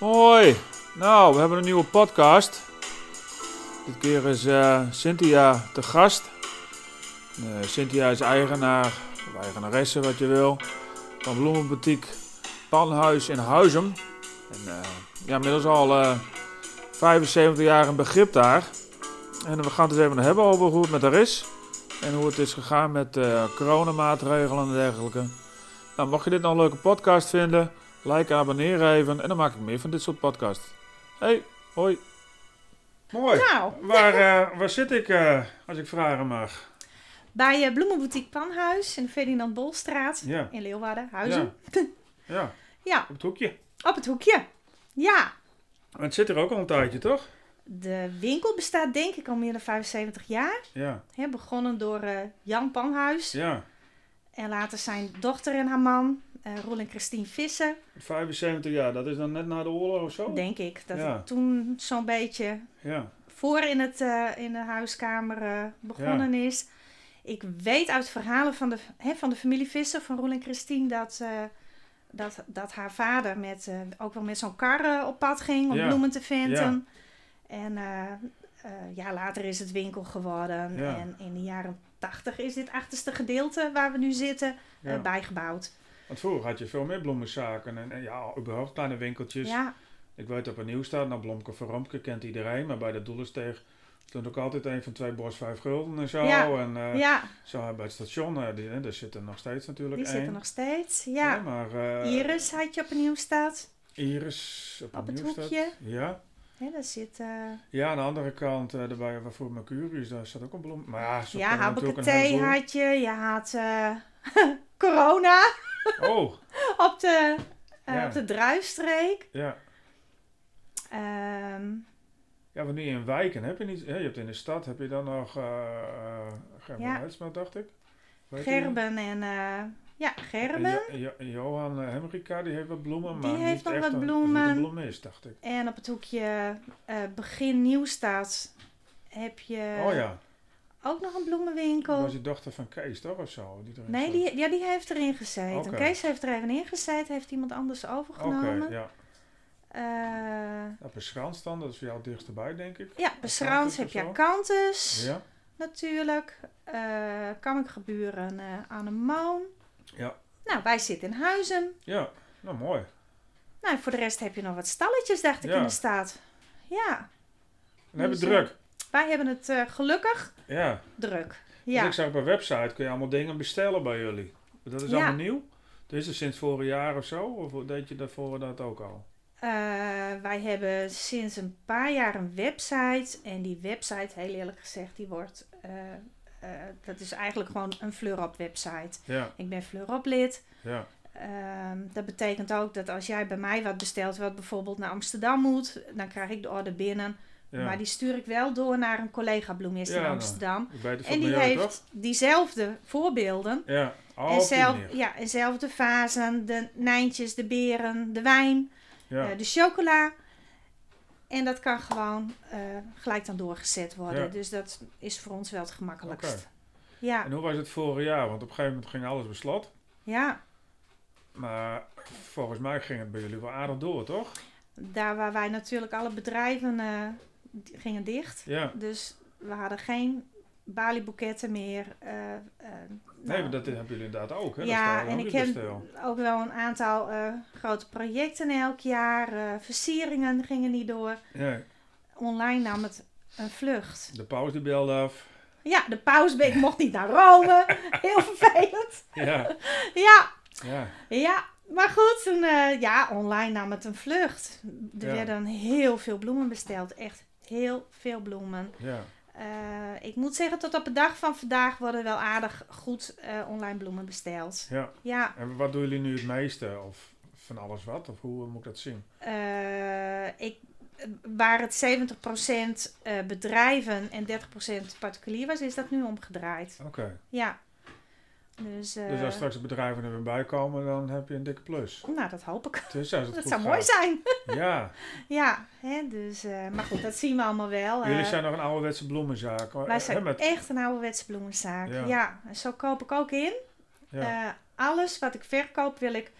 Hoi, nou, we hebben een nieuwe podcast. Dit keer is eh, Cynthia te gast. Eh, Cynthia is eigenaar, of eigenaresse wat je wil, van Bloemenboutique Panhuis in Huizen. En eh, ja, inmiddels al eh 75 jaar een begrip daar. En we gaan het eens even hebben over hoe het met haar is. En hoe het is gegaan met coronamaatregelen en dergelijke. Nou, mocht je dit nou een leuke podcast vinden, like, abonneer even. En dan maak ik meer van dit soort podcasts. Hey, hoi. Mooi. Nou, Waar, eh, waar zit ik, eh, als ik vragen mag? bij uh, Bloemenboutique Panhuis in de Ferdinand Bolstraat Ja, in Leeuwarden, Huizen. ja, Ja. op het hoekje. op het hoekje. Ja, Maar het zit er ook al een tijdje, toch? de winkel bestaat denk ik al meer dan 75 jaar. Ja, Hè, begonnen door eh, Jan Panhuis. ja. En later zijn dochter en haar man, eh Roel en Christine Visser, 75 jaar, dat is dan net na de oorlog of zo? denk ik. Dat Ja. het toen zo'n beetje Ja, voor in, het, eh, in de huiskamer eh, begonnen is. Ik weet uit verhalen van de, hè, van de familie Visser, van Roel en Christine, dat, dat, dat haar vader met, ook wel met zo'n kar op pad ging om bloemen te venten. En ja, later is het winkel geworden. En in de jaren tachtig is dit achterste gedeelte waar we nu zitten bijgebouwd. Want vroeger had je veel meer bloemenzaken en, en ja, überhaupt kleine winkeltjes. Ja, Ik weet op een nieuw staat, nou Blomke van Romke kent iedereen, maar bij de Doelensteeg stond ook altijd een van twee bos vijf gulden en zo. Ja. En eh, ja zo bij het station, eh, die, eh, daar zit er nog steeds natuurlijk die zitten nog steeds. Ja. maar, eh, Iris had je op een nieuw staat. Iris op, Op een het hoekje. Ja. Daar zit... eh, ja, aan de andere kant, eh daarbij waarvoor Mercurius, daar staat ook een bloem. Maar ja, zo Ja, thee had je. Je had eh, corona Oh, op de, eh, Ja. op de druifstreek. ja. Ehm, Ja, want nu in wijken heb je niet, hè, je hebt in de stad, heb je dan nog uh, Gerben Ja. Dacht ik. Weet? Gerben en... eh, ja, En Gerben. Jo- Jo- Johan eh, Hemrika, die heeft wat bloemen, Die maar heeft nog wat bloemen. Een bloemist, dacht ik. En op het hoekje eh, begin Nieuwstaat heb je oh ja, ook nog een dat bloemenwinkel. was je dochter van Kees, toch, of zo? Die erin Nee, die, ja, die heeft erin gezeten. Oké. Kees heeft er even in gezeten. Heeft iemand anders Oké, overgenomen. ja. Eh, Op een Schrans dan, dat is voor jou het dichtst bij, denk ik. ja, bij Schrans Acanthus heb je zo? Acanthus. Ja, natuurlijk. eh Kamminggeburen uh, aan de Moon. Ja. Nou, wij zitten in Huizen. ja, nou mooi. Nou, voor de rest heb je nog wat stalletjes, dacht ik, Ja. in de stad. Ja, Dan heb je Dus, druk. Wij hebben het eh, gelukkig Ja, druk. dus Ja, ik zag op een website, kun je allemaal dingen bestellen bij jullie. Dat is Ja. allemaal nieuw? Dat is er sinds vorig jaar of zo? Of deed je daarvoor dat ook al? Eh, wij hebben sinds een paar jaar een website. En die website, heel eerlijk gezegd, die wordt... eh, dat is eigenlijk gewoon een Fleurop website. Ja, Ik ben Fleurop lid. ja, Ehm, dat betekent ook dat als jij bij mij wat bestelt, wat bijvoorbeeld naar Amsterdam moet, dan krijg ik de order binnen. Ja. Maar die stuur ik wel door naar een collega bloemist Ja, in. Amsterdam. En die heeft toch? diezelfde voorbeelden. Ja, en, zelf, ja, en zelfde vazen, de nijntjes, de beren, de wijn, Ja, eh, de chocola. En dat kan gewoon eh, gelijk dan doorgezet worden. Dus dat is voor ons wel het gemakkelijkst. Ja, En hoe was het vorig jaar? Want op een gegeven moment ging alles beslot. ja, Maar volgens mij ging het bij jullie wel aardig door, toch? daar waar wij natuurlijk alle bedrijven eh, gingen dicht. Ja. Dus we hadden geen balieboeketten meer. eh, eh, Nee, nou, dat hebben jullie inderdaad ook, hè? Ja, en ook ik heb ook wel een aantal eh, grote projecten elk jaar. versieringen gingen niet door. Ja, Online nam het een vlucht. de die belde af. Ja, de pausbeek mocht niet naar Rome. Heel vervelend. Ja, Ja, ja, ja. Maar goed, toen, ja, online nam het een vlucht. Er Ja. werden heel veel bloemen besteld. Echt heel veel bloemen. ja. Eh, ik moet zeggen, tot op de dag van vandaag worden wel aardig goed eh, online bloemen besteld. ja. Ja, En wat doen jullie nu het meeste? Of van alles wat? Of hoe moet ik dat zien? eh, ik, waar het 70% eh, bedrijven en 30% particulier was, is dat nu omgedraaid. Oké. Ja. Dus, eh, Dus als straks de bedrijven er weer bij komen, dan heb je een dikke plus. nou, dat hoop ik. Dus Dat zou mooi zijn. Ja. ja, hè, dus, eh, maar goed, dat zien we allemaal wel. Jullie Eh, zijn nog een ouderwetse bloemenzaak. wij Hè, zijn met, echt een ouderwetse bloemenzaak. Ja. Zo koop ik ook in. ja. Eh, alles wat ik verkoop wil ik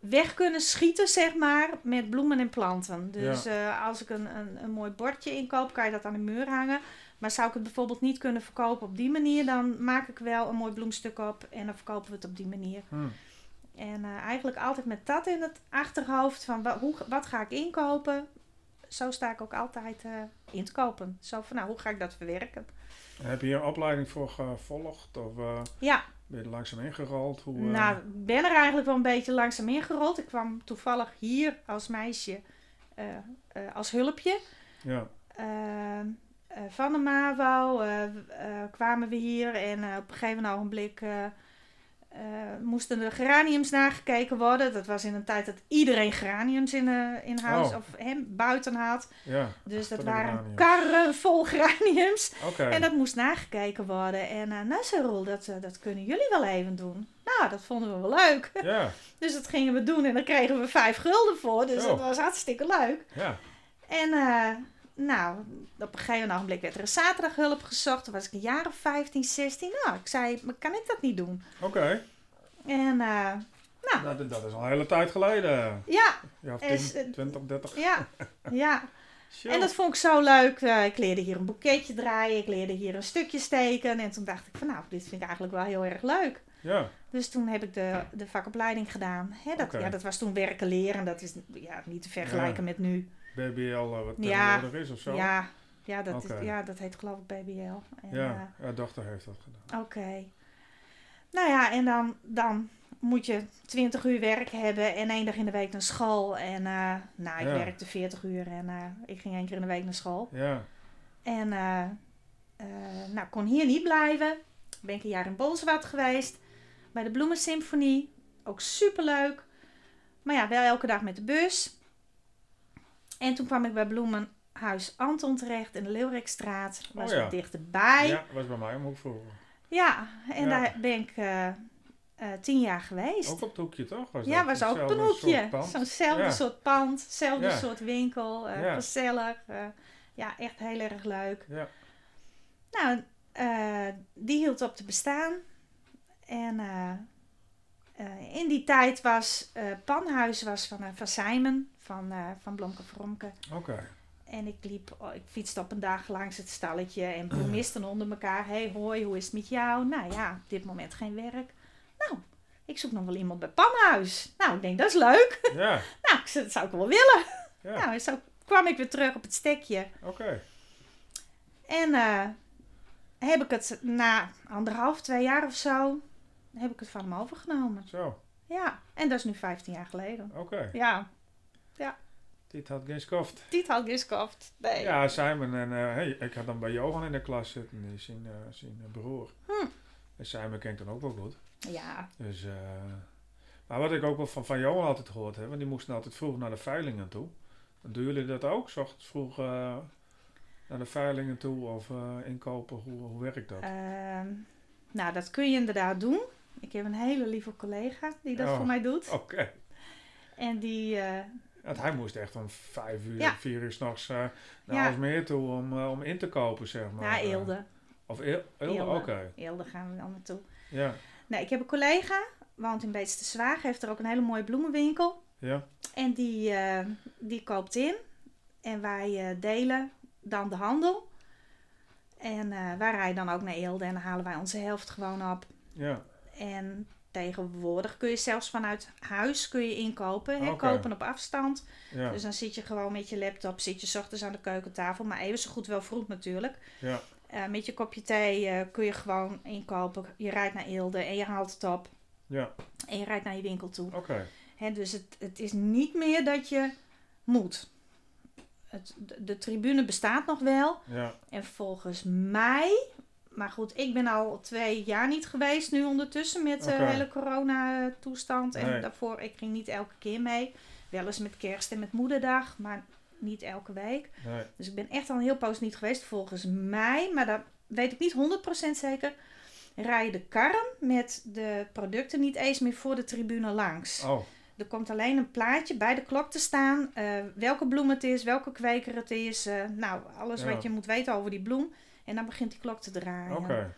weg kunnen schieten, zeg maar, met bloemen en planten. Dus eh, als ik een, een, een mooi bordje inkoop, kan je dat aan de muur hangen. Maar zou ik het bijvoorbeeld niet kunnen verkopen op die manier, dan maak ik wel een mooi bloemstuk op en dan verkopen we het op die manier. Hmm. En eh, eigenlijk altijd met dat in het achterhoofd van wa- hoe, wat ga ik inkopen. Zo sta ik ook altijd eh, in te kopen. Zo van nou, hoe ga ik dat verwerken? En Heb je hier een opleiding voor gevolgd? Of eh, Ja, ben je er langzaam ingerold? Hoe, nou, ik ben er eigenlijk wel een beetje langzaam ingerold. Ik kwam toevallig hier als meisje als hulpje. Ja, Eh, eh, van de MAVO eh, eh, kwamen we hier en eh, op een gegeven ogenblik eh, eh, moesten de geraniums nagekeken worden. Dat was in een tijd dat iedereen geraniums in, eh, in huis Oh. of hem buiten had. ja. Dus dat waren karren vol geraniums. En dat moest nagekeken worden. En uh, nou, Roel, dat, eh, dat kunnen jullie wel even doen. Nou, dat vonden we wel leuk. Ja, Dus dat gingen we doen en daar kregen we vijf gulden voor. Dus Oh. dat was hartstikke leuk. ja. En eh, nou, op een gegeven ogenblik werd er een zaterdaghulp gezocht. Toen was ik een jaar of 15, 16. Nou, ik zei, maar kan ik dat niet doen? Oké. En eh, nou, Nou, dat- dat is al een hele tijd geleden. ja, Ja, of Is 10, het- 20, 30. ja, ja. En dat vond ik zo leuk. Eh, ik leerde hier een boeketje draaien. Ik leerde hier een stukje steken. En toen dacht ik van, nou, dit vind ik eigenlijk wel heel erg leuk. Ja, Dus toen heb ik de, de vakopleiding gedaan. Hè, dat, ja, dat was toen werken leren. Dat is ja, niet te vergelijken Ja. met nu. BBL uh, wat Ja. tegenwoordig is of zo. Ja, ja, dat is, ja, dat heet geloof ik BBL. En, ja. ja, dochter heeft dat gedaan. eh, Oké. Nou ja, en dan, dan moet je 20 uur werk hebben en één dag in de week naar school. En eh, nou, ik Ja. werkte 40 uur en eh, ik ging één keer in de week naar school. Ja, En eh eh, nou, kon hier niet blijven. Ben ik een jaar in Bolsward geweest. Bij de Bloemensymfonie. Ook superleuk. Maar ja, wel elke dag met de bus. En toen kwam ik bij Bloemenhuis Anton terecht in de Leeuwerikstraat. Was Oh ja. wat dichterbij. Ja, was bij mij vroeger. en Ja. daar ben ik eh, eh, tien jaar geweest. Ook op het hoekje, toch? Was ja, dat was ook op een hoekje. Zo'nzelfde Ja. soort pand, hetzelfde Ja. soort winkel. Ja. Gezellig. ja, echt heel erg leuk. Ja, Nou, die hield op te bestaan. En in die tijd was Panhuis was van, van Simon, van, eh van Blomke Vromke. oké. En ik liep, oh, ik fietste op een dag langs het stalletje en bloemisten onder elkaar. hey, hoi, hoe is het met jou? Nou ja, op dit moment geen werk. Nou, ik zoek nog wel iemand bij Panhuis. Nou, ik denk, dat is leuk. Ja, Nou, dat zou ik wel willen. ja, Nou, zo kwam ik weer terug op het stekje. oké. En eh, heb ik het na anderhalf, twee jaar of zo, heb ik het van hem overgenomen. Zo, Ja, en dat is nu 15 jaar geleden. oké. Ja, Dit had geen skoft. dit had geskoft. Nee. Ja, Simon en eh, hey, ik had dan bij Johan in de klas zitten, die is zijn, eh, zijn eh, broer. Hm. En Simon kent dan ook wel goed. Ja, Dus, maar wat ik ook wel van, van Johan altijd gehoord heb, want die moesten altijd vroeg naar de veilingen toe. Doen jullie dat ook? S ochtends vroeg naar de veilingen toe of inkopen? Hoe, hoe werkt dat? ehm, nou dat kun je inderdaad doen. Ik heb een hele lieve collega die dat Oh. voor mij doet. Oké. En die, Want hij moest echt om vijf uur, Ja. vier uur s'nachts uh, naar Ja. Alsmeer toe om, eh, om in te kopen, zeg maar. ja, Eh, Eelde. Of Eel- Eelde, Eelde. oké. Eelde gaan we dan naartoe. Ja, Nou, ik heb een collega, woont in Beetste Zwaag, heeft er ook een hele mooie bloemenwinkel. ja, En die, eh, die koopt in. En wij eh, delen dan de handel. En eh, wij rijden dan ook naar Eelde en dan halen wij onze helft gewoon op. ja, En tegenwoordig kun je zelfs vanuit huis kun je inkopen. Hè? Oké. Kopen op afstand. ja, Dus dan zit je gewoon met je laptop, zit je ochtends aan de keukentafel. Maar even zo goed wel vroeg natuurlijk. ja, Eh, met je kopje thee eh, kun je gewoon inkopen. Je rijdt naar Eelde en je haalt het op. ja, En je rijdt naar je winkel toe. oké. Hè, dus het, het is niet meer dat je moet. Het, de, de tribune bestaat nog wel. Ja, En volgens mij, maar goed, ik ben al twee jaar niet geweest nu ondertussen met de Oké. hele corona-toestand. En Nee. daarvoor, ik ging niet elke keer mee. Wel eens met kerst en met moederdag, maar niet elke week. nee, Dus ik ben echt al een heel poos niet geweest. Volgens mij, maar dat weet ik niet 100% zeker, rijden de karren met de producten niet eens meer voor de tribune langs. oh, Er komt alleen een plaatje bij de klok te staan. eh, welke bloem het is, welke kweker het is. eh, nou, alles Ja. wat je moet weten over die bloem. En dan begint die klok te draaien. oké.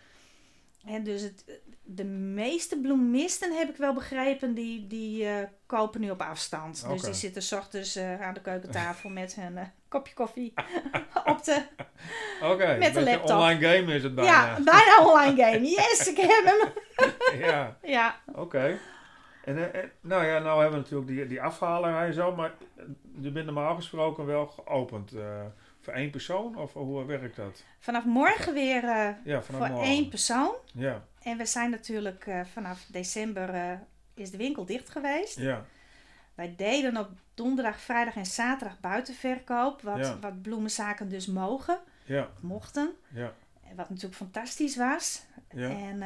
En dus het, de meeste bloemisten heb ik wel begrepen, die, die eh, kopen nu op afstand. Dus die zitten 's ochtends eh, aan de keukentafel met hun eh, kopje koffie op de... Oké, Met de laptop. online game is het bijna. Ja, bijna online game. Yes, ik heb hem. ja. Ja, Oké. En, eh, nou ja, nou hebben we natuurlijk die, die afhalerij en zo, maar je bent normaal gesproken wel geopend voor één persoon, of hoe werkt dat? vanaf morgen weer eh, Ja, vanaf voor morgen. één persoon. Ja, En we zijn natuurlijk eh, vanaf december eh, is de winkel dicht geweest. ja, Wij deden op donderdag, vrijdag en zaterdag buitenverkoop. Wat, Ja. wat bloemenzaken dus mogen, ja, mochten. ja, Wat natuurlijk fantastisch was. ja. En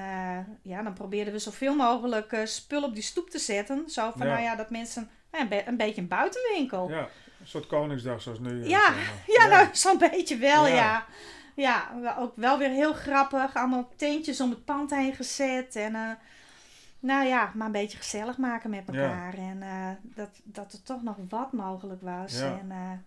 ja, dan probeerden we zoveel mogelijk spul op die stoep te zetten. Zo van, Ja. nou ja, dat mensen een, be- een beetje een buitenwinkel. Ja. Een soort Koningsdag zoals nu. eh, Ja, maar. nou, zo'n beetje wel, Ja. ja. Ja, ook wel weer heel grappig. Allemaal tentjes om het pand heen gezet. En eh, nou ja, maar een beetje gezellig maken met Ja. elkaar. En eh, dat, dat er toch nog wat mogelijk was. Ja. En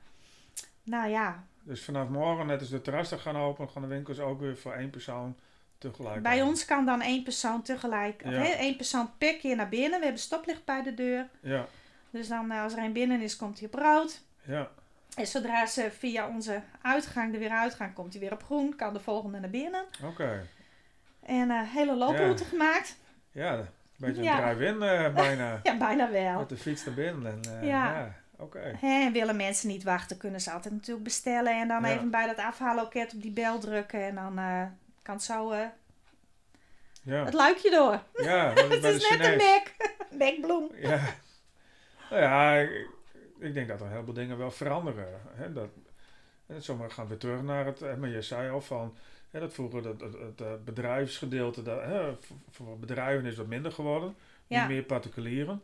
nou ja, Dus vanaf morgen, net als de terrassen gaan open, gaan de winkels ook weer voor één persoon tegelijk. bij ons kan dan één persoon tegelijk, Ja. één persoon per keer naar binnen. We hebben stoplicht bij de deur. Ja, Dus dan eh, als er één binnen is, komt hij op rood. ja, En zodra ze via onze uitgang er weer uitgaan, komt hij weer op groen. Kan de volgende naar binnen. oké. En een hele looproute gemaakt. Ja, een beetje een Ja. drive-in eh, bijna. Ja, bijna wel. Met de fiets naar binnen. En, eh, Ja. ja. Oké. En willen mensen niet wachten, kunnen ze altijd natuurlijk bestellen. En dan even bij dat afhaalloket op die bel drukken. En dan eh, kan het zo eh, Ja, het luikje door. ja is Het is de net een. Bekbloem. Ja. Nou ja, ik, ik denk dat er heel veel dingen wel veranderen. Hè? Dat, en sommigen gaan weer terug naar het, maar je zei al van, hè, dat vroeger dat, het, het, eh, bedrijfsgedeelte, dat, hè, voor, voor bedrijven is dat minder geworden. Ja. Niet meer particulieren.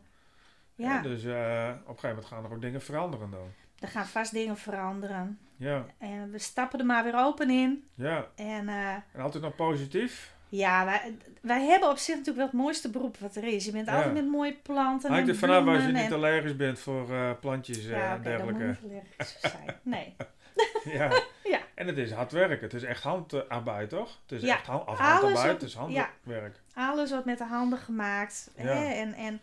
Ja, dus eh, op een gegeven moment gaan er ook dingen veranderen dan. er gaan vast dingen veranderen. Ja, En we stappen er maar weer open in. ja. En eh, En altijd nog positief. Ja, wij, wij hebben op zich natuurlijk wel het mooiste beroep wat er is. Je bent Ja. altijd met mooie planten Hangt en er vanaf als je bloemen niet en- allergisch bent voor eh, plantjes eh, Ja, en oké, dan moet dergelijke. niet allergisch zijn. Nee. Ja. Ja. En het is hard werken. Het is echt handarbeid, toch? Het is Ja, echt hand, handarbeid, op- het is ja. handwerk. Alles wordt met de handen gemaakt. Ja. Hè? En, en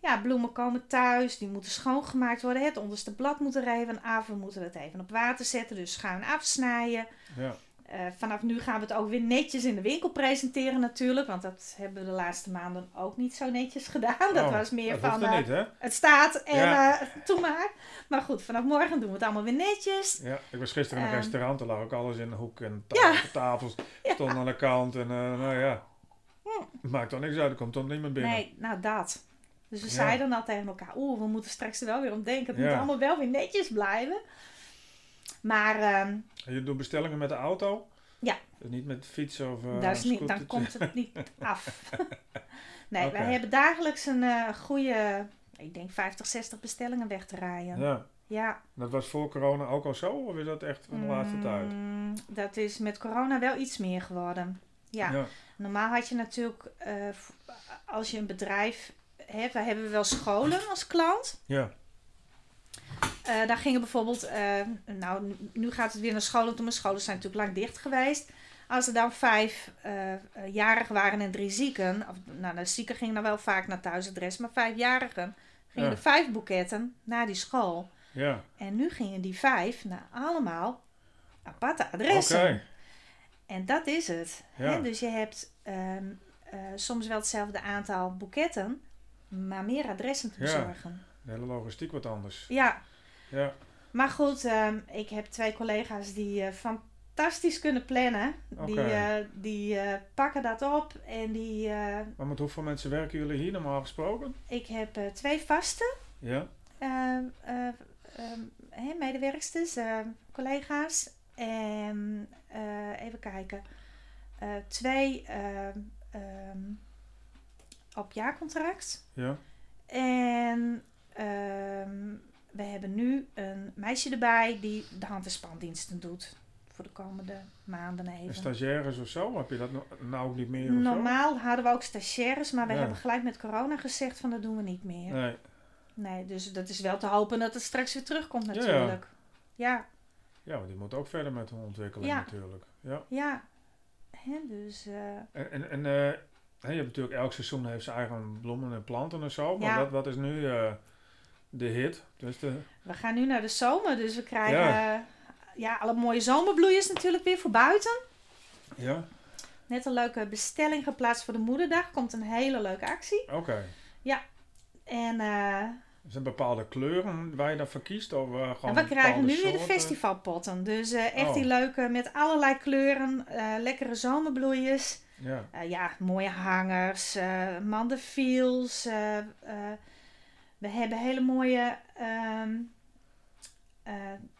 ja, bloemen komen thuis, die moeten schoongemaakt worden. Het onderste blad moet er even af. We moeten het even op water zetten, dus schuin afsnijden. Ja. Eh, vanaf nu gaan we het ook weer netjes in de winkel presenteren natuurlijk. Want dat hebben we de laatste maanden ook niet zo netjes gedaan. Dat Oh, was meer dat van eh, niet, het staat en Ja. eh toen maar. Maar goed, vanaf morgen doen we het allemaal weer netjes. Ja, ik was gisteren in een Ehm. restaurant, er lag ook alles in de hoek en Ja. tafels, stonden aan de kant en nou ja. Het maakt toch niks uit, er komt toch niemand binnen. Nee, nou dat. Dus we zeiden dan tegen elkaar, oeh, we moeten straks er wel weer om denken. Het moet allemaal wel weer netjes blijven. Maar ehm, je doet bestellingen met de auto? Ja. Dus niet met fietsen of dat is niet, dan komt het niet af. nee, wij hebben dagelijks een eh, goede, ik denk 50, 60 bestellingen weg te rijden. Ja. Ja, dat was voor corona ook al zo? Of is dat echt van de laatste tijd? Mm, dat is met corona wel iets meer geworden. Ja, normaal had je natuurlijk, eh, als je een bedrijf hebt, hebben wel scholen als klant. Ja, Eh, daar gingen bijvoorbeeld, eh, nou nu- gaat het weer naar scholen toe, maar scholen zijn natuurlijk lang dicht geweest. Als er dan vijf eh, jarigen waren en drie zieken, of, nou de zieken gingen dan wel vaak naar thuisadres, maar vijf jarigen gingen Ja. er vijf boeketten naar die school. ja. En nu gingen die vijf naar allemaal aparte Oké. adressen. En dat is het. Ja. Hè? Dus je hebt ehm, eh, soms wel hetzelfde aantal boeketten, maar meer adressen te Ja. De hele logistiek wat anders. Ja, Ja, maar goed, ehm, ik heb twee collega's die eh, fantastisch kunnen plannen. Die, eh, die eh, pakken dat op en die, maar met hoeveel mensen werken jullie hier normaal gesproken? ik heb twee vaste Ja, hè, medewerksters, collega's. En even kijken, twee ehm, op jaarcontract. ja. En ehm, we hebben nu een meisje erbij die de hand- en spandiensten doet. Voor de komende maanden En even. stagiaires of zo? Heb je dat no- nou ook niet meer Normaal hadden we ook stagiaires, maar we Ja. hebben gelijk met corona gezegd van dat doen we niet meer. Nee. Nee, dus dat is wel te hopen dat het straks weer terugkomt ja. natuurlijk. Ja, Ja, want die moet ook verder met hun ontwikkeling Ja. natuurlijk. Ja, ja. Hè? Dus, eh, En, en, en eh, je hebt natuurlijk elk seizoen heeft zijn eigen bloemen en planten en zo. Maar Ja. wat, wat is nu eh, de hit? Dus de, we gaan nu naar de zomer, dus we krijgen Ja. ja. ja, alle mooie zomerbloeiers natuurlijk weer voor buiten. ja, Net een leuke bestelling geplaatst voor de moederdag. Komt een hele leuke actie. oké. En eh, Zijn bepaalde kleuren waar je dan voor kiest? Of, eh, gewoon En we krijgen nu weer de festivalpotten. Dus eh, echt Oh. die leuke met allerlei kleuren, lekkere zomerbloeiers. Ja, ja, mooie hangers, mandefiels. We hebben hele mooie, ehm, eh,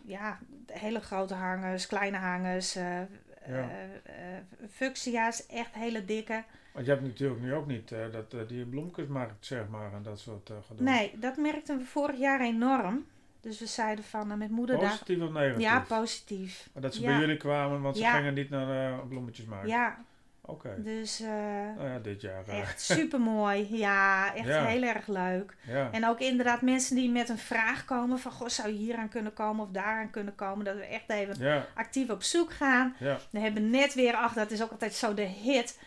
ja, hele grote hangers, kleine hangers. Ja. eh, fuchsia's, echt hele dikke. want je hebt natuurlijk nu ook niet dat, die bloemkesmarkt, zeg maar, en dat soort uh, gedoe. Nee, dat merkten we vorig jaar enorm. Dus we zeiden van eh, met moederdag. Positief of negatief? Ja, positief. Maar dat ze Ja. bij jullie kwamen, want ze Ja. gingen niet naar uh, bloemetjes maken. Ja, Oké. dus eh, Nou ja, dit jaar. eh, echt super mooi. Ja, echt Ja. heel erg leuk. ja. En ook inderdaad mensen die met een vraag komen van... Goh, zou je hier aan kunnen komen of daar aan kunnen komen? Dat we echt even ja, actief op zoek gaan. ja. We hebben net weer, ach dat is ook altijd zo de hit...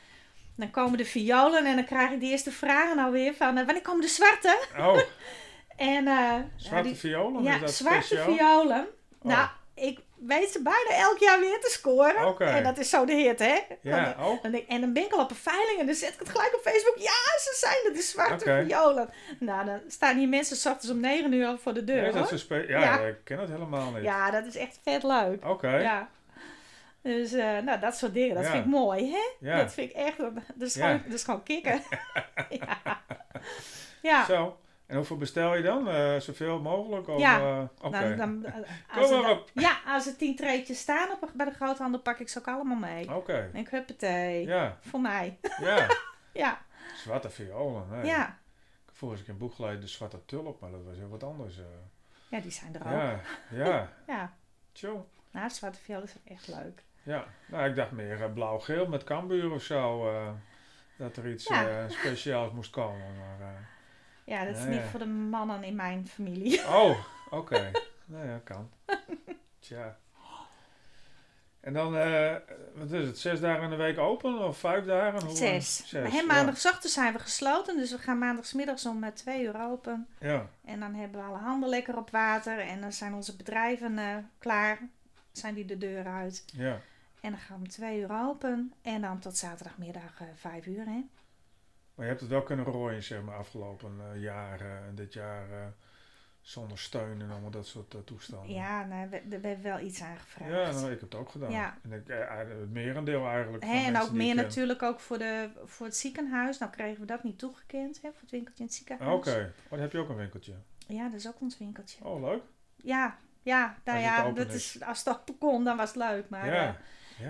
Dan komen de violen en dan krijg ik de eerste vragen alweer van... eh, wanneer komen de zwarte? Oh, En, eh, zwarte die- violen? is ja, dat zwarte speciaal? violen. Oh. Nou, ik weet ze bijna elk jaar weer te scoren. En dat is zo de hit, hè? Ja. Dan denk- en dan ben ik al op een veiling en dan zet ik het gelijk op Facebook. Ja, ze zijn het, de zwarte Oké. violen. Nou, dan staan hier mensen 's ochtends om 9 uur al voor de deur. Ja, is dat spe- ja, Ja. ik ken het helemaal niet. Ja, dat is echt vet leuk. Oké. Ja. Dus, eh, nou, dat soort dingen, dat Ja. vind ik mooi, hè? Ja. Dat vind ik echt, dat is gewoon, dat is gewoon kicken. ja. Ja. Zo. En hoeveel bestel je dan? Eh, zoveel mogelijk? Of, Ja. eh, Oké. Dan, dan, eh, Kom als er maar dan- op. Ja, als er tien treetjes staan op, bij de groothandel, pak ik ze ook allemaal mee. Oké. En ik huppatee. Ja, Voor mij. ja. Ja, Zwarte violen. Nee. ja. Ik heb Vorige keer een boek gelezen, de zwarte tulp, maar dat was heel wat anders. Ja, die zijn er ook. ja, ja. Ja. Tjo. Nou, zwarte violen zijn echt leuk. Ja, nou ik dacht meer blauw-geel met Cambuur of zo. dat er iets Ja. speciaals moest komen. Maar, Ja, dat is niet voor de mannen in mijn familie. Oh, oké. nou ja, kan. Tja. En dan, eh, wat is het, zes dagen in de week open of vijf dagen? Hoe, Zes. zes maandagochtend zijn we gesloten, dus we gaan maandagsmiddags om eh, twee uur open. Ja, En dan hebben we alle handen lekker op water en dan zijn onze bedrijven eh, klaar. Zijn die de deur uit. ja. En dan gaan we om twee uur open. En dan tot zaterdagmiddag vijf uur, hè. Maar je hebt het wel kunnen rooien, zeg maar, afgelopen eh, jaren en dit jaar eh, zonder steun en allemaal dat soort eh, toestanden. Ja, nee, we, we hebben wel iets aangevraagd. Ja, nou, ik heb het ook gedaan. Ja. En ik, eh, het merendeel eigenlijk. Van en ook meer natuurlijk ook voor, de, voor het ziekenhuis. Nou kregen we dat niet toegekend, hè, voor het winkeltje in het ziekenhuis. Oké, oh, dan heb je ook een winkeltje. Ja, dat is ook ons winkeltje. Oh, leuk. Ja, ja, nou ja, dat is. is, als het open kon, dan was het leuk. Maar ja,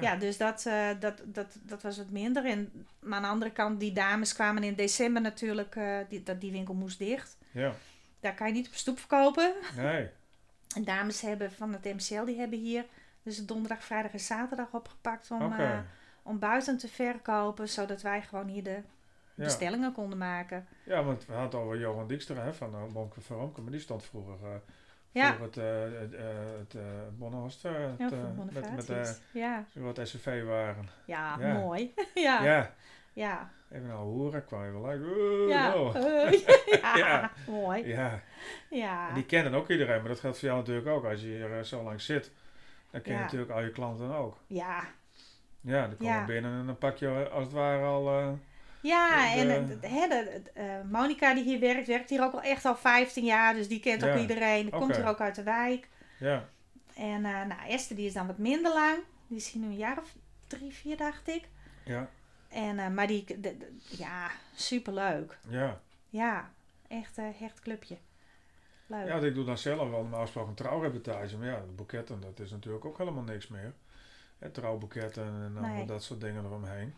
ja. dus dat, eh, dat, dat, dat was wat minder. En, maar aan de andere kant, die dames kwamen in december natuurlijk, eh, die, dat die winkel moest dicht. ja. Daar kan je niet op stoep verkopen. Nee. En dames hebben van het MCL, die hebben hier dus donderdag, vrijdag en zaterdag opgepakt om, eh, om buiten te verkopen. Zodat wij gewoon hier de Ja. bestellingen konden maken. ja, want we hadden over Johan Dijkstra hè, van Monke van Romke, maar die stond vroeger Ja. het, het uh, het, Ja, voor met, met Bonifatius. ja. wat SCV waren. Ja, Ja. mooi. ja. Ja. Ja. even nou horen, kwam je wel uit. Ja. oh. Ja. Ja. mooi. Ja, Ja. en die kennen ook iedereen, maar dat geldt voor jou natuurlijk ook. Als je hier zo lang zit, dan ken je natuurlijk al je klanten ook. Ja. Ja, dan kom je Ja. binnen en dan pak je als het ware al... Ja, en eh, hè, de, de- eh, Monica die hier werkt, werkt hier ook al echt al 15 jaar. Dus die kent ook Ja. iedereen. Komt hier ook uit de wijk. ja, En eh, nou, Esther die is dan wat minder lang. Die is hier nu een jaar of drie, vier, dacht ik. ja, En, maar die, de- de- ja, superleuk. ja. Ja, echt een hecht clubje. Leuk. Ja, ik doe dan zelf wel normaal gesproken een trouwreportage. Maar ja, boeketten, dat is natuurlijk ook helemaal niks meer. Hè, trouwboeketten en allemaal Nee. dat soort dingen eromheen.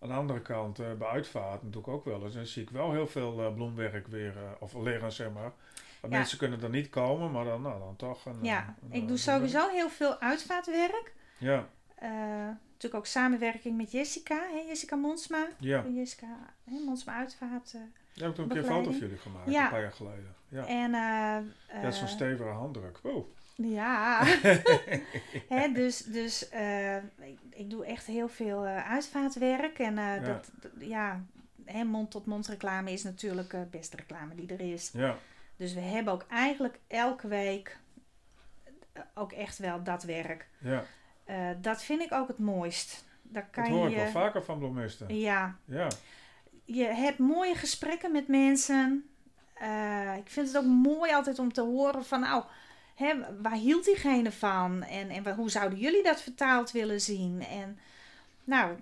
Aan de andere kant, eh, bij uitvaart natuurlijk ook wel eens. Dan zie ik wel heel veel eh, bloemwerk weer, eh, of liggen zeg maar. Ja. Mensen kunnen er niet komen, maar dan, nou, dan toch. En, ja, ik doe sowieso heel veel uitvaartwerk. Ja, natuurlijk ook samenwerking met Jessica, hè, Jessica Monsma. ja, Jessica hè, Monsma Uitvaart. eh, Je hebt ook een keer een foto van jullie gemaakt, Ja. een paar jaar geleden. Ja, En, ja zo'n eh, stevige handdruk. Wow. Ja, Hè, dus, dus eh, ik, ik doe echt heel veel eh, uitvaartwerk. En eh, Ja. dat, ja, mond-tot-mond reclame is natuurlijk eh beste reclame die er is. Ja, Dus we hebben ook eigenlijk elke week ook echt wel dat werk. ja. Dat vind ik ook het mooist. Daar kan dat hoor ik je, wel vaker van bloemisten. ja, Ja, je hebt mooie gesprekken met mensen. Ik vind het ook mooi altijd om te horen van, nou, hè, waar hield diegene van? En, en hoe zouden jullie dat vertaald willen zien? En nou,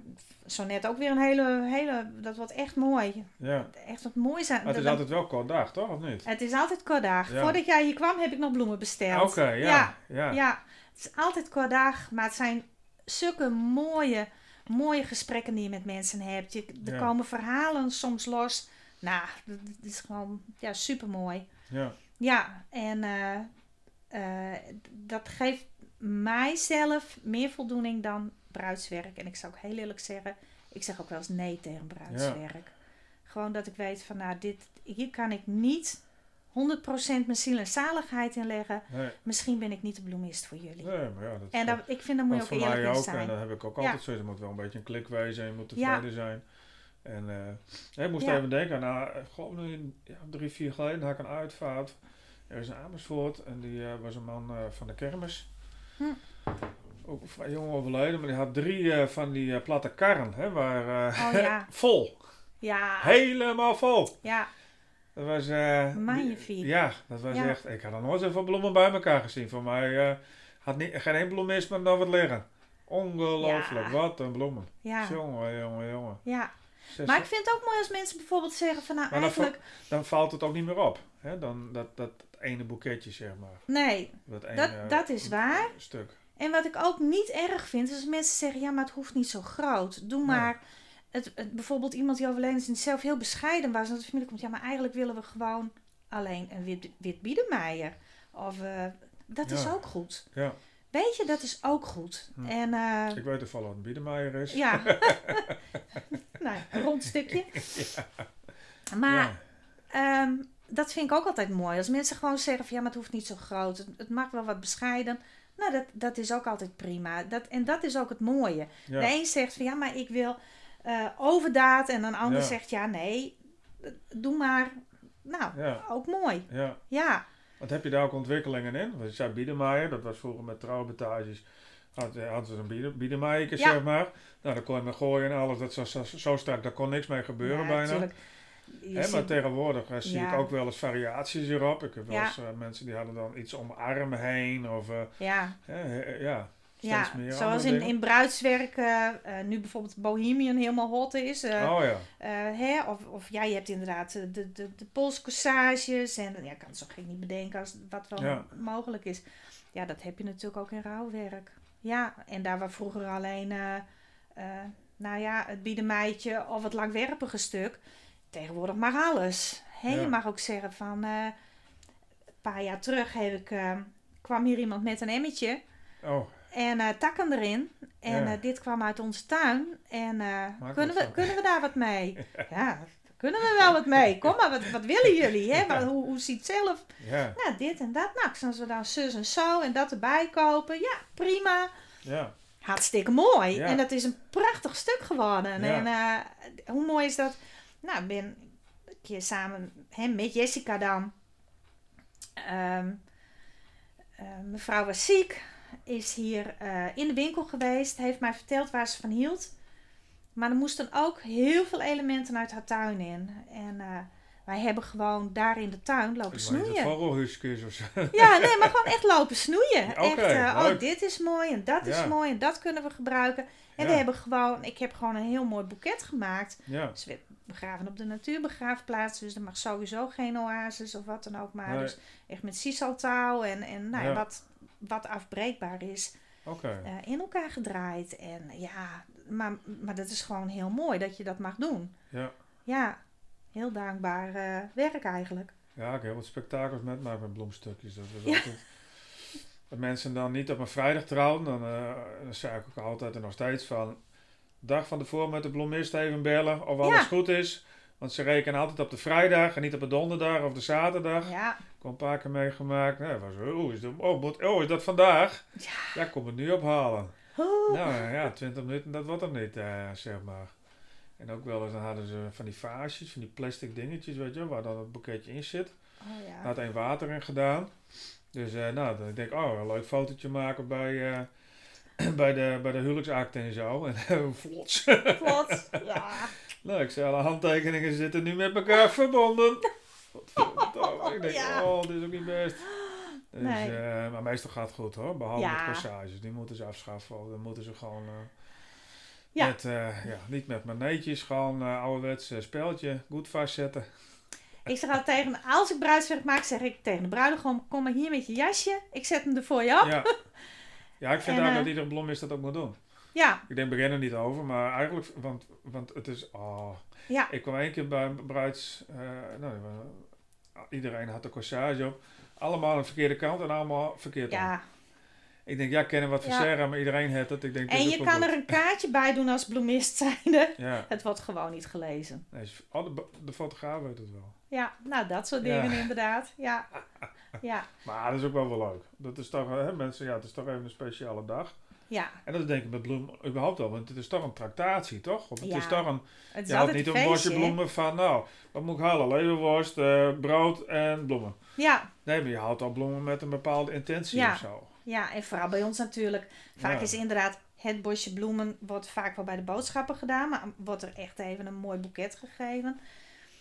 zo net ook weer een hele, hele dat wordt echt mooi. ja. Echt wat mooi zijn. Maar het is altijd wel kort dag, toch? Of niet? het is altijd kordag. Ja. Voordat jij hier kwam heb ik nog bloemen besteld. Oké, ja. ja. Ja, Ja, het is altijd kordag, maar het zijn zulke mooie, mooie gesprekken die je met mensen hebt. Je, er Ja. komen verhalen soms los. Nou, dat dat is gewoon ja, super mooi. ja. Ja, en eh, eh, dat geeft mijzelf meer voldoening dan bruidswerk. En ik zou ook heel eerlijk zeggen, ik zeg ook wel eens nee tegen bruidswerk. Gewoon dat ik weet van, nou, dit, hier kan ik niet 100% mijn ziel en zaligheid in leggen. Nee, Misschien ben ik niet de bloemist voor jullie. nee, maar ja, dat En dat, ik vind, daar moet je dat ook voor mij eerlijk in ook. En zijn. dan heb ik ook Ja. altijd zo. Je moet wel een beetje een klik wezen. Je moet Ja. tevreden zijn. En eh, ik moest Ja. even denken. Nou, gewoon een, ja, drie, vier geleden had ik een uitvaart. Er is een Amersfoort. En die eh, was een man eh, van de kermis. Hm. Ook vrij jong overleden. Maar die had drie eh, van die platte karren. Hè, waar, Oh ja, vol. ja, Helemaal vol. ja, Dat was... eh, Magnifiek. Ja, dat was Ja. echt... Ik had nog nooit zoveel bloemen bij elkaar gezien. Voor mij had niet, geen één bloemist maar dan wat liggen. Ongelooflijk. Ja. Wat een bloemen. ja, Jongen, jongen, jongen. ja. Zes- Maar ik vind het ook mooi als mensen bijvoorbeeld zeggen van, nou Maar dan eigenlijk, Dan valt het ook niet meer op. Hè? Dan dat, dat ene boeketje, zeg maar. nee, Dat, ene, dat, dat is waar. Stuk. En wat ik ook niet erg vind, is als mensen zeggen, ja, maar het hoeft niet zo groot. Doe Nee. maar, het, het- bijvoorbeeld iemand die overleden is en zelf heel bescheiden was, en dat de familie komt, ja, maar eigenlijk willen we gewoon alleen een wit, wit biedemeier. Of, eh, dat is ook goed. Ja. Weet je, dat is ook goed. Hm. En eh, Ik weet toevallig wat een biedemeier is. ja, nou, een rond stukje. Maar Ja. Dat vind ik ook altijd mooi. Als mensen gewoon zeggen van ja, maar het hoeft niet zo groot. Het, het mag wel wat bescheiden. Nou, dat, dat is ook altijd prima. Dat, en dat is ook het mooie. Ja. De een zegt van ja, maar ik wil eh, overdaad. En een ander Ja. zegt ja, nee, doe maar. Nou, Ja. ook mooi. ja. Ja, Wat heb je daar ook ontwikkelingen in? Want je zei dat was vroeger met trouwbetages. Had, eh, hadden ze een biede, biedemeijer, Ja. zeg maar. Nou, dan kon je me gooien en alles. Dat zo, zo, zo strak, daar kon niks mee gebeuren bijna. natuurlijk. Hè, maar tegenwoordig eh, zie Ja. ik ook wel eens variaties hierop. Ik heb wel eens eh, mensen die hadden dan iets om armen heen. Of eh, ja, ja, ja. zoals in, in bruidswerk, nu bijvoorbeeld Bohemian helemaal hot is. oh ja, hè? Of, of ja, je hebt inderdaad de, de, de, polscossages. En ja, ik kan het zo gek niet bedenken als wat wel Ja. mogelijk is. Ja, dat heb je natuurlijk ook in rouwwerk. Ja, en daar waar vroeger alleen, nou ja, het biedenmeidje of het langwerpige stuk. Tegenwoordig mag alles. Ja. Je mag ook zeggen van, eh, een paar jaar terug heb ik, eh, kwam hier iemand met een emmetje. oh, En eh, takken erin. En Ja. dit kwam uit onze tuin. En kunnen, we, van. kunnen we daar wat mee? ja, kunnen we wel wat mee. Kom maar, wat, wat willen jullie? Hè? Wat- hoe, hoe ziet zelf? ja, Nou, dit en dat. Nou, als we dan zus en zo en dat erbij kopen. Ja, prima. ja, Hartstikke mooi. Ja. En dat is een prachtig stuk geworden. En hoe mooi is dat? Nou, ben een keer samen hè, met Jessica dan. Ehm, eh, mevrouw was ziek, is hier eh, in de winkel geweest, heeft mij verteld waar ze van hield. Maar er moesten ook heel veel elementen uit haar tuin in. En eh, wij hebben gewoon daar in de tuin lopen snoeien. of zo. Ja, nee, maar gewoon echt lopen snoeien. Echt, oh, dit is mooi en dat is mooi en dat kunnen we gebruiken. En Ja. we hebben gewoon, ik heb gewoon een heel mooi boeket gemaakt. Ja, werd begraven op de natuurbegraafplaats, dus er mag sowieso geen oasis of wat dan ook maar. Nee. Dus echt met sisaltouw en, en nou, ja, wat, wat afbreekbaar is, eh, in elkaar gedraaid. En ja, maar, maar dat is gewoon heel mooi dat je dat mag doen. Ja. Ja, heel dankbaar eh, werk eigenlijk. Ja, ik heb heel wat spektakels met mij met bloemstukjes. Dat Ja. altijd... Dat mensen dan niet op een vrijdag trouwen, dan, eh, dan zei ik ook altijd en nog steeds van... Dag van tevoren met de bloemist even bellen of alles Ja. goed is. Want ze rekenen altijd op de vrijdag en niet op de donderdag of de zaterdag. Ja, Ik heb een paar keer meegemaakt. Was, oh, is dat, oh, moet- oh, is dat vandaag? Ja. Ja, ik kom het nu ophalen. Oeh. Nou ja, 20 minuten, dat wordt er niet, eh, zeg maar. En ook wel eens, dan hadden ze van die vaasjes, van die plastic dingetjes, weet je, waar dan het boeketje in zit. Oh ja. Had één water in gedaan. Dus eh, nou, dan denk ik, oh, een leuk fotootje maken bij, eh, bij, de, bij de huwelijksakte en zo. En vlots. Klopt. Ja. nou, ik zei, alle handtekeningen zitten nu met elkaar verbonden. Godverdomme. ik denk, Ja. oh, dit is ook niet best. Dus, Nee. eh, maar meestal gaat het goed hoor, behalve Ja. de passages. Die moeten ze afschaffen. Dan moeten ze gewoon... eh, Ja. Met, eh, ja, niet met maneetjes, gewoon ouderwets speldje goed vastzetten. Ik zeg altijd tegen, als ik bruidswerk maak, zeg ik tegen de bruidegom, kom maar hier met je jasje. Ik zet hem er voor je op. Ja. Ja, ik vind En, eh, dat iedere bloemist dat ook moet doen. Ja, Ik denk, begin er niet over, maar eigenlijk, want, want het is, oh. ja, Ik kwam één keer bij een bruids, eh, nou, iedereen had de corsage op. Allemaal aan de verkeerde kant en allemaal verkeerd om. ja. Ik denk, ja, ik ken hem wat Ja. verzerren, maar iedereen heeft het. Ik denk, En je kan er een kaartje bij doen als bloemist zijnde. Ja, Het wordt gewoon niet gelezen. nee, de fotograaf weet het wel. Ja, nou dat soort Ja. dingen inderdaad. Ja, ja, Maar dat is ook wel wel leuk. Dat is toch, hè, mensen, ja, het is toch even een speciale dag. ja. En dat denk ik met bloem überhaupt wel, want het is toch een tractatie, toch? Of het Ja, is toch een, Het is je niet een bosje bloemen van, nou, wat moet ik halen? Leverworst, eh, brood en bloemen. Ja, Nee, maar je houdt al bloemen met een bepaalde intentie Ja. of zo. ja, en vooral bij ons natuurlijk. Vaak Ja. is inderdaad het bosje bloemen wordt vaak wel bij de boodschappen gedaan. Maar wordt er echt even een mooi boeket gegeven.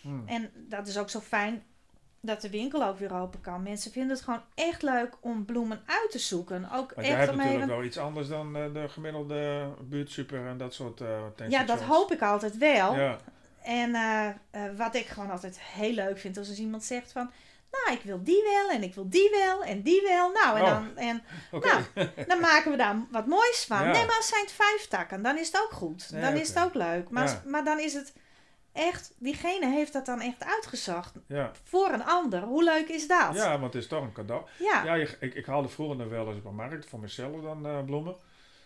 Hm. En dat is ook zo fijn dat de winkel ook weer open kan. Mensen vinden het gewoon echt leuk om bloemen uit te zoeken. Ook jij echt hebt natuurlijk wel iets anders dan eh, de gemiddelde buurtsuper en dat soort eh Ja, dat hoop ik altijd wel. Ja, En eh, wat ik gewoon altijd heel leuk vind als iemand zegt van... Nou, ik wil die wel en ik wil die wel en die wel. Nou, en, Oh. dan, en. Nou, dan maken we daar wat moois van. Ja. Nee, maar als zijn het vijf takken, dan is het ook goed. Nee, dan is het ook leuk. Maar, Ja. maar dan is het echt... Diegene heeft dat dan echt uitgezocht. ja. Voor een ander. Hoe leuk is dat? ja, want het is toch een cadeau. Ja. Ja, je- ik, ik haalde vroeger nog wel eens op een markt voor mezelf dan eh, bloemen.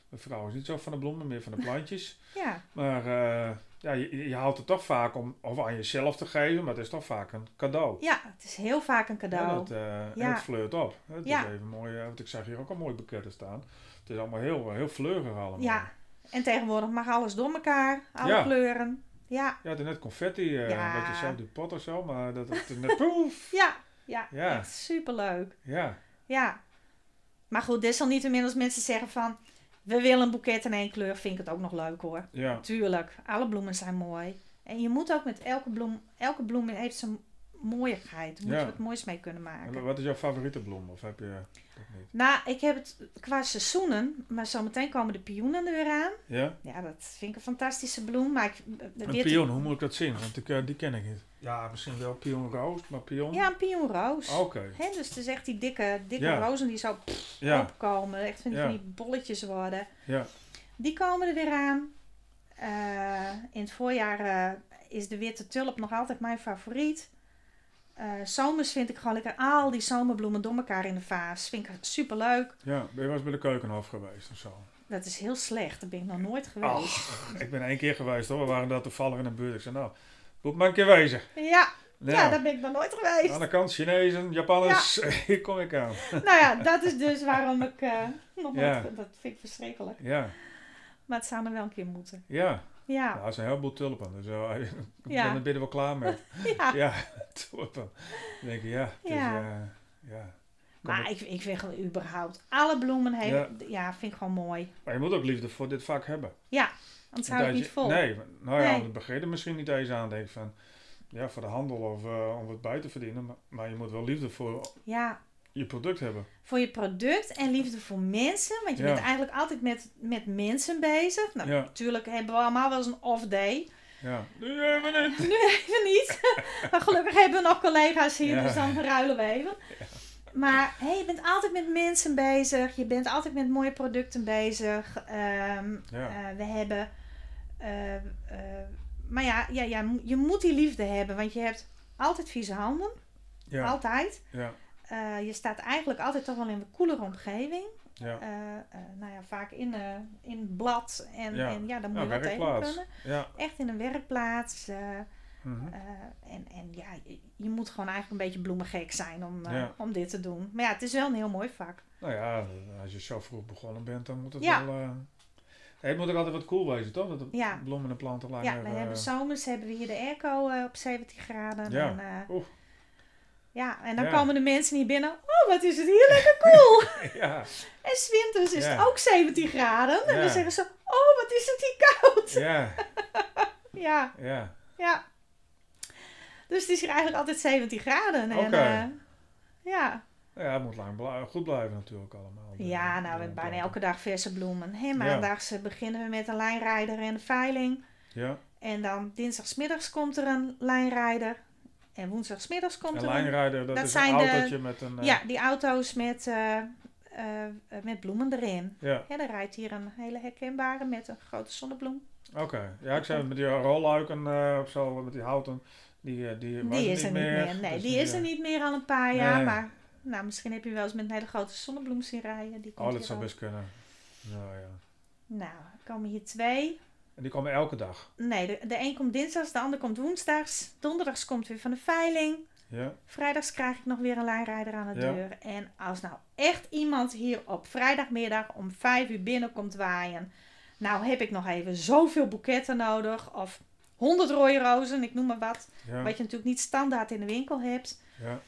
Mijn vrouw is niet zo van de bloemen, meer van de plantjes. ja. Maar eh, ja, je, je houdt het toch vaak om of aan jezelf te geven, maar het is toch vaak een cadeau. Ja, het is heel vaak een cadeau. dat, eh, en Ja. het fleurt op. Het Ja. is even mooi, want ik zag hier ook al mooie boeketten staan. Het is allemaal heel, heel fleurig allemaal. Ja. En tegenwoordig mag alles door elkaar. Alle kleuren. Ja. Ja, net confetti, eh Ja. wat je zelf die pot of zo, maar dat het is net poef. Ja. Ja. Ja. Echt superleuk. Ja, Ja. Maar goed, desalniettemin als mensen zeggen van... We willen een boeket in één kleur, vind ik het ook nog leuk hoor. ja. Tuurlijk, alle bloemen zijn mooi. En je moet ook met elke bloem, elke bloem heeft zijn mooiigheid. Daar moet Ja. je wat moois mee kunnen En maken. wat is jouw favoriete bloem? Of heb je dat niet? Nou, ik heb het qua seizoenen, maar zometeen komen de pioenen er weer aan. Ja? Ja, dat vind ik een fantastische bloem. Maar ik, de Een pion, hoe moet ik dat zien? Want ik, eh, die ken ik niet. Ja, misschien wel pionroos, maar pion? Ja, een pionroos. Oké, Hè, dus het is echt die dikke, dikke Ja. rozen die zo ja, opkomen. Echt van die, Ja. van die bolletjes worden. ja. Die komen er weer aan. Eh, in het voorjaar eh, is de witte tulp nog altijd mijn favoriet. Eh, zomers vind ik gewoon lekker al die zomerbloemen door elkaar in de vaas. Vind ik super leuk. Ja, ben je wel eens bij de keukenhof geweest of zo? Dat is heel slecht. Daar ben ik nog nooit geweest. Ach, ik ben één keer geweest hoor. We waren daar toevallig in de buurt. Ik zei nou, moet maar een keer wezen. Ja, Nou, ja, daar ben ik nog nooit geweest. aan de kant Chinezen, Japanners, hier kom ik aan. nou ja, dat is dus waarom ik eh, nog Ja. nooit... Dat vind ik verschrikkelijk. Ja, Maar het zou er wel een keer moeten. ja. Ja, Ja, er zijn een heleboel tulpen. Dus uh, ik Ja. ben er binnen wel klaar mee. ja. Ja, tulpen. Dan denk ik, ja, het is, Ja. eh, ja. Maar ik, ik vind gewoon überhaupt alle bloemen heeft, Ja. ja. vind ik gewoon mooi. Maar je moet ook liefde voor dit vak hebben. Anders hou ik niet vol. Nee, nou ja, Nee. het begin er misschien niet eens aan. Denk van, ja, voor de handel of eh, om wat bij te verdienen. Maar, maar je moet wel liefde voor Ja, je product hebben. voor je product en liefde voor mensen. Want je Ja. bent eigenlijk altijd met, met mensen bezig. Nou, Ja. natuurlijk hebben we allemaal wel eens een off day. Ja, nu even niet. Nu even niet. maar gelukkig hebben we nog collega's hier, Ja. dus dan ruilen we even. Maar hey, je bent altijd met mensen bezig. Je bent altijd met mooie producten bezig. Ehm, Ja. eh, we hebben... eh, eh, maar ja, ja, ja, je moet die liefde hebben. Want je hebt altijd vieze handen. Altijd. ja, Eh, je staat eigenlijk altijd toch wel in een koelere omgeving. ja. Eh, eh, nou ja, vaak in, in blad. En Ja. en ja daar moet Ja, je wel tegen kunnen. Ja, Echt in een werkplaats. Mhm. En, en ja, je, je moet gewoon eigenlijk een beetje bloemengek zijn om, om dit te doen. Maar ja, het is wel een heel mooi vak. Nou ja, als je zo vroeg begonnen bent, dan moet het wel... het moet ook altijd wat cool wezen, toch? Dat de Ja. bloemen en planten langer... Ja, we eh, hebben zomers hebben we hier de airco op 17 graden. Ja. En. Ja, en dan Ja. komen de mensen hier binnen. Oh, wat is het hier lekker cool. ja, en 's winters is Ja. het ook 17 graden. En dan zeggen ze, oh, wat is het hier koud. ja, Ja, ja. ja. Dus het is hier eigenlijk altijd 17 graden. En, Oké. eh, ja. Ja, het moet lang goed blijven natuurlijk allemaal. De- ja, nou, we bijna elke dag verse bloemen. Hè, maandags eh, beginnen we met een lijnrijder en de veiling. Ja, En dan dinsdagsmiddags komt er een lijnrijder. En woensdagsmiddags komt een er een... lijnrijder, dat, dat is zijn een de- autootje met een... eh, Ja, die auto's met, eh, eh, met bloemen erin. ja. Ja, er rijdt hier een hele herkenbare met een grote zonnebloem. Oké, ja, ik zei met die rolluiken of zo, met die houten, die, eh, die, Die is er niet meer. Dus Nee, die, die is er niet meer al een paar jaar. Nee. Maar nou, misschien heb je wel eens met een hele grote zonnebloem zien rijden. Die komt Oh, dat zou best kunnen. Nou ja. Nou, er komen hier twee. En die komen elke dag. Nee, de, de een komt dinsdags, de ander komt woensdags. Donderdags komt weer van de veiling. Ja, Vrijdags krijg ik nog weer een lijnrijder aan de Ja. deur. En als nou echt iemand hier op vrijdagmiddag om vijf uur binnenkomt waaien. Nou heb ik nog even zoveel boeketten nodig. Of honderd rode rozen, ik noem maar wat. ja, Wat je natuurlijk niet standaard in de winkel hebt. ja.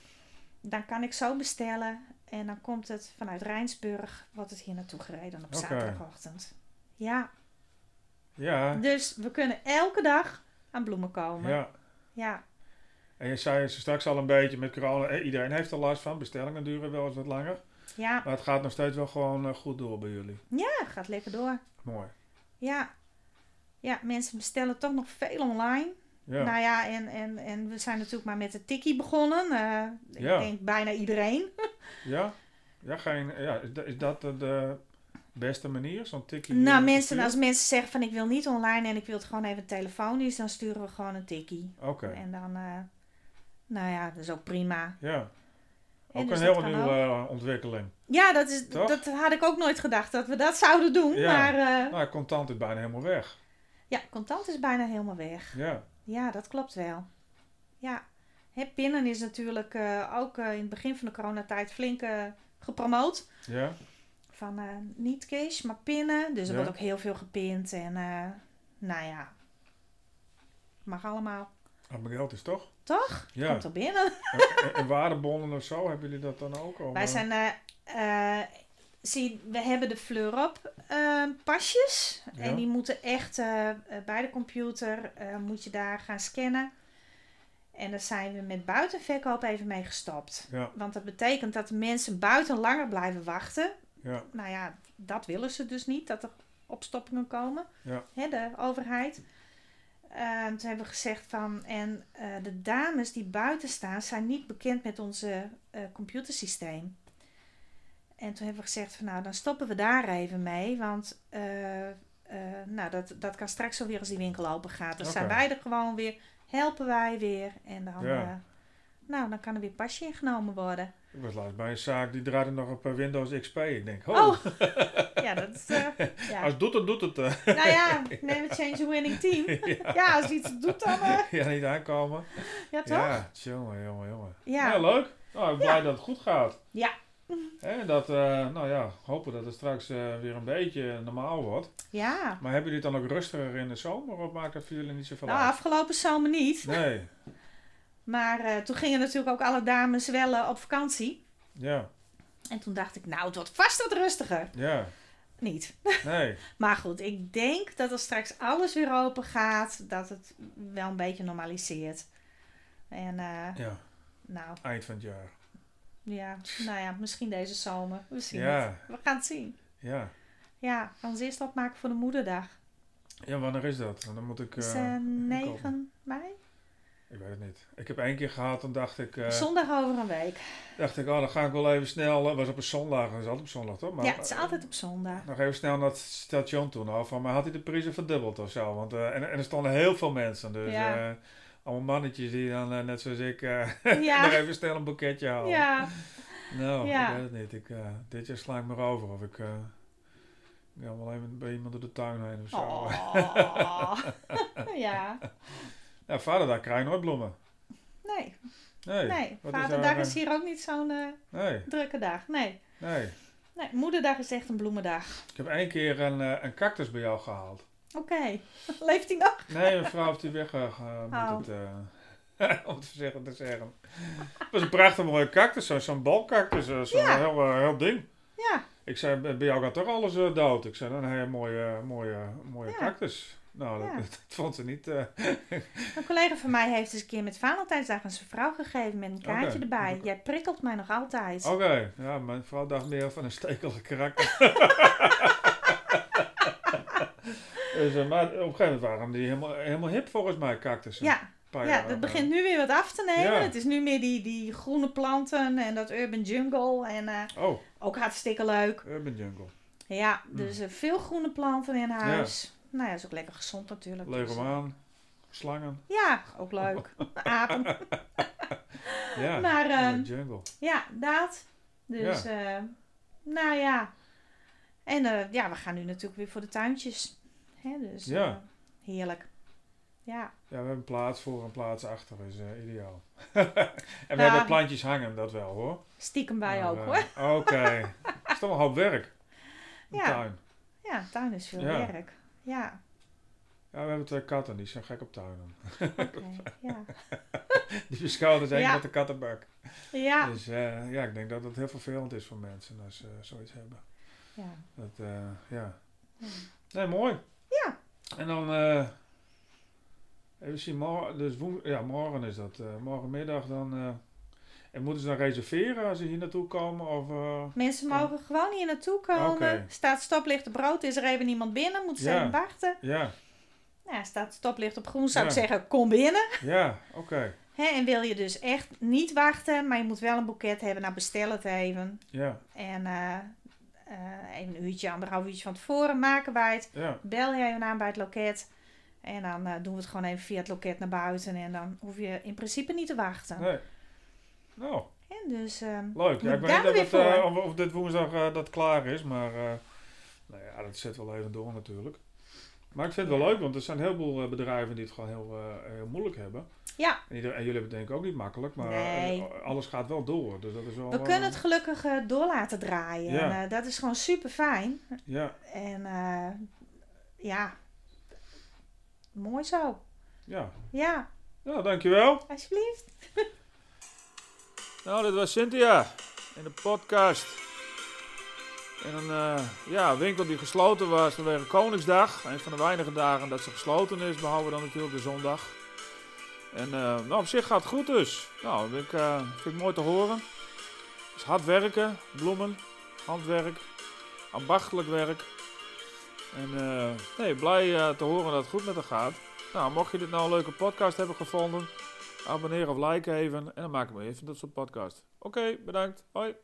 Dan kan ik zo bestellen. En dan komt het vanuit Rijnsburg, wordt het hier naartoe gereden op zaterdagochtend. Ja, Ja, dus we kunnen elke dag aan bloemen komen. ja. ja. En je zei ze straks al een beetje met corona, eh, iedereen heeft er last van, bestellingen duren wel eens wat langer. Ja, Maar het gaat nog steeds wel gewoon eh, goed door bij jullie. ja, gaat lekker door. Mooi. Ja. Ja, mensen bestellen toch nog veel online. Ja, Nou ja, en, en, en we zijn natuurlijk maar met de tikkie begonnen. Eh, ik Ja. denk bijna iedereen. ja. Ja, geen, ja is, dat, is dat de beste manier? Zo'n tikkie? nou, mensen, als mensen zeggen van ik wil niet online en ik wil het gewoon even telefonisch, dan sturen we gewoon een tikkie. Oké, En dan, eh, nou ja, dat is ook prima. ja. Ook dus een heel kan nieuwe eh, ontwikkeling. Ja, dat, is, Toch? dat had ik ook nooit gedacht dat we dat zouden doen. Ja. Maar eh, Nou, contant is bijna helemaal weg. ja, contant is bijna helemaal weg. Ja, Ja, dat klopt wel. Ja, Hè, pinnen is natuurlijk ook in het begin van de coronatijd flink gepromoot. ja, Van eh, niet cash, maar pinnen. Dus er Ja. wordt ook heel veel gepind. En eh, nou ja, mag allemaal. dat mijn geld is toch? Toch? Ja. Komt er binnen. en, en waardebonnen of zo, hebben jullie dat dan ook al? Wij zijn, eh, zie, we hebben de Fleurop pasjes. Ja. En die moeten echt bij de computer, moet je daar gaan scannen. En daar zijn we met buitenverkoop even mee gestopt. Ja, Want dat betekent dat de mensen buiten langer blijven wachten. Ja, Nou ja, dat willen ze dus niet, dat er opstoppingen komen. Ja. Hè, de overheid. Eh, toen hebben we gezegd van, en eh, de dames die buiten staan, zijn niet bekend met onze eh, computersysteem. En toen hebben we gezegd van, nou, dan stoppen we daar even mee, want eh, nou, dat, dat kan straks alweer als die winkel open gaat. Dan zijn wij er gewoon weer, helpen wij weer en dan, Ja. Nou, dan kan er weer pasje ingenomen worden. ik was laatst bij een zaak die draaide nog op eh, Windows XP. Ik denk, oh, Oh, ja, dat is, eh, ja. als het doet het, doet het. eh. Nou ja, neem het change a winning team. Ja, als iets doet dan... ja, niet aankomen. ja, toch? Ja. Ja, jongen, jongen, jongen. Ja. Ja, leuk. Nou, ik ben blij dat het goed gaat. Ja. Hè, dat, nou ja, hopen dat het straks weer een beetje normaal wordt. Maar hebben jullie het dan ook rustiger in de zomer of maakt dat voor jullie niet zoveel Nou, uit? afgelopen zomer niet. Nee, Maar eh, toen gingen natuurlijk ook alle dames wel eh, op vakantie. ja, En toen dacht ik, nou, het wordt vast wat rustiger. ja, Niet. nee. Maar goed, ik denk dat als straks alles weer open gaat, dat het wel een beetje normaliseert. En eh, Ja, nou, eind van het jaar. ja, nou ja, misschien deze zomer. We zien het. Ja, We gaan het zien. ja. Ja, gaan we eens eerst opmaken voor de moederdag. Ja, wanneer is dat? Dan moet ik... Dat is eh, 9 inkopen. mei. Ik weet het niet. Ik heb één keer gehad en dacht ik... eh, Zondag over een week. dacht ik, oh, dan ga ik wel even snel... Het was op een zondag. Dat is altijd op zondag, toch? Maar, ja, het is altijd op zondag. Nog even snel naar het station toe. Nou, van mij had hij de prijzen verdubbeld of zo. Want, eh, en, en er stonden heel veel mensen. Dus Ja. eh, allemaal mannetjes die dan, eh, net zoals ik, eh, Ja. nog even snel een boeketje halen. Ja, Nou, Ja. ik weet het niet. Ik, eh, dit jaar sla ik maar over. Of ik, eh, ik ga wel even bij iemand door de tuin heen of zo. oh. ja. Ja, vaderdag krijg je nooit bloemen. Nee, Nee. nee. Vaderdag daar, is, eh, hier ook niet zo'n eh, Nee, drukke dag. Nee. nee. nee. Moederdag is echt een bloemendag. Ik heb één keer een, eh, een cactus bij jou gehaald. Oké. Leeft hij nog? Nee, mijn vrouw heeft die weg uh, Oh. het, om het voorzichtig te zeggen. Het was een prachtig mooie cactus, zo- zo'n balcactus, eh, zo'n Ja. heel, heel ding. Ja. Ik zei, bij jou gaat toch alles dood? Ik zei, een hele mooie, mooie, mooie Ja. cactus. Nou, dat, Ja. dat vond ze niet... eh, Een collega van mij heeft eens een keer met Valentijnsdag aan zijn vrouw gegeven met een kaartje erbij. Jij prikkelt mij nog altijd. Oké, ja, mijn vrouw dacht meer van een stekelige karakter. dus, eh, maar op een gegeven moment waren die helemaal, helemaal hip volgens mij, cactussen. Ja, Een ja, dat eh, begint nu weer wat af te nemen. Ja. Het is nu meer die, die groene planten en dat urban jungle. En eh, Oh, ook hartstikke leuk. Urban Jungle. Ja, Hm. dus veel groene planten in huis. Nou ja, is ook lekker gezond natuurlijk. dus, eh, Legumaan, slangen. Ja, ook leuk. Apen. Ja, Maar, Urban ehm, Jungle. Ja, dat. Dus, eh, nou ja. En eh, ja, we gaan nu natuurlijk weer voor de tuintjes. Hè, dus Ja. heerlijk. Ja. Ja, we hebben plaats voor en plaats achter, is ideaal. en we hebben plantjes hangen, dat wel hoor. Stiekem bij Maar, ook hoor. Oké. Het is toch een hoop werk. Een Ja. tuin. Ja, tuin is veel Ja. werk. Ja, Ja, we hebben twee katten, die zijn gek op tuinen. oké. ja. Die beschouwen zijn Ja. met de kattenbak. Ja. Dus eh, ja, ik denk dat het heel vervelend is voor mensen als ze zoiets hebben. ja. Dat, eh, ja. Ja. Nee, mooi. Ja. En dan, eh, even zien, morgen, dus ja, morgen is dat. morgenmiddag dan, en moeten ze dan reserveren als ze hier naartoe komen? Of, eh, Mensen mogen gewoon hier naartoe komen. Staat stoplicht op brood, is er even niemand binnen, moeten ze Ja. even wachten. ja, Nou, staat stoplicht op groen, zou ik zeggen, kom binnen. ja, oké. En wil je dus echt niet wachten, maar je moet wel een boeket hebben, nou bestel het even. Ja, En eh, eh, even een uurtje, anderhalf uurtje van tevoren maken bij het. ja, Bel je even aan bij het loket. En dan doen we het gewoon even via het loket naar buiten. En dan hoef je in principe niet te wachten. nee. Nou, En dus, ehm, leuk. Ja, ik weet niet het, eh, of, of dit woensdag eh, dat klaar is, maar eh, nou ja, dat zet wel even door natuurlijk. Maar ik vind het wel leuk, want er zijn heleboel eh, bedrijven die het gewoon heel, heel moeilijk hebben. ja, En, ieder- en jullie hebben het denk ik ook niet makkelijk, maar Nee. alles gaat wel door. Dus dat is wel, we kunnen het gelukkig door laten draaien. Ja. En, dat is gewoon super fijn. Ja, En ja, mooi zo. ja. Ja, Nou, dankjewel. alsjeblieft. Nou, dit was Cynthia in de podcast. In een eh, ja, winkel die gesloten was vanwege Koningsdag. Een van de weinige dagen dat ze gesloten is, behalve dan natuurlijk de zondag. En eh, nou, op zich gaat het goed dus. Nou, vind ik, eh, vind ik mooi te horen. Het is hard werken, bloemen, handwerk, ambachtelijk werk. En nee, blij te horen dat het goed met haar gaat. Nou, mocht je dit nou een leuke podcast hebben gevonden, abonneer of like even. En dan maken we even dat soort podcast. Oké, bedankt. Hoi.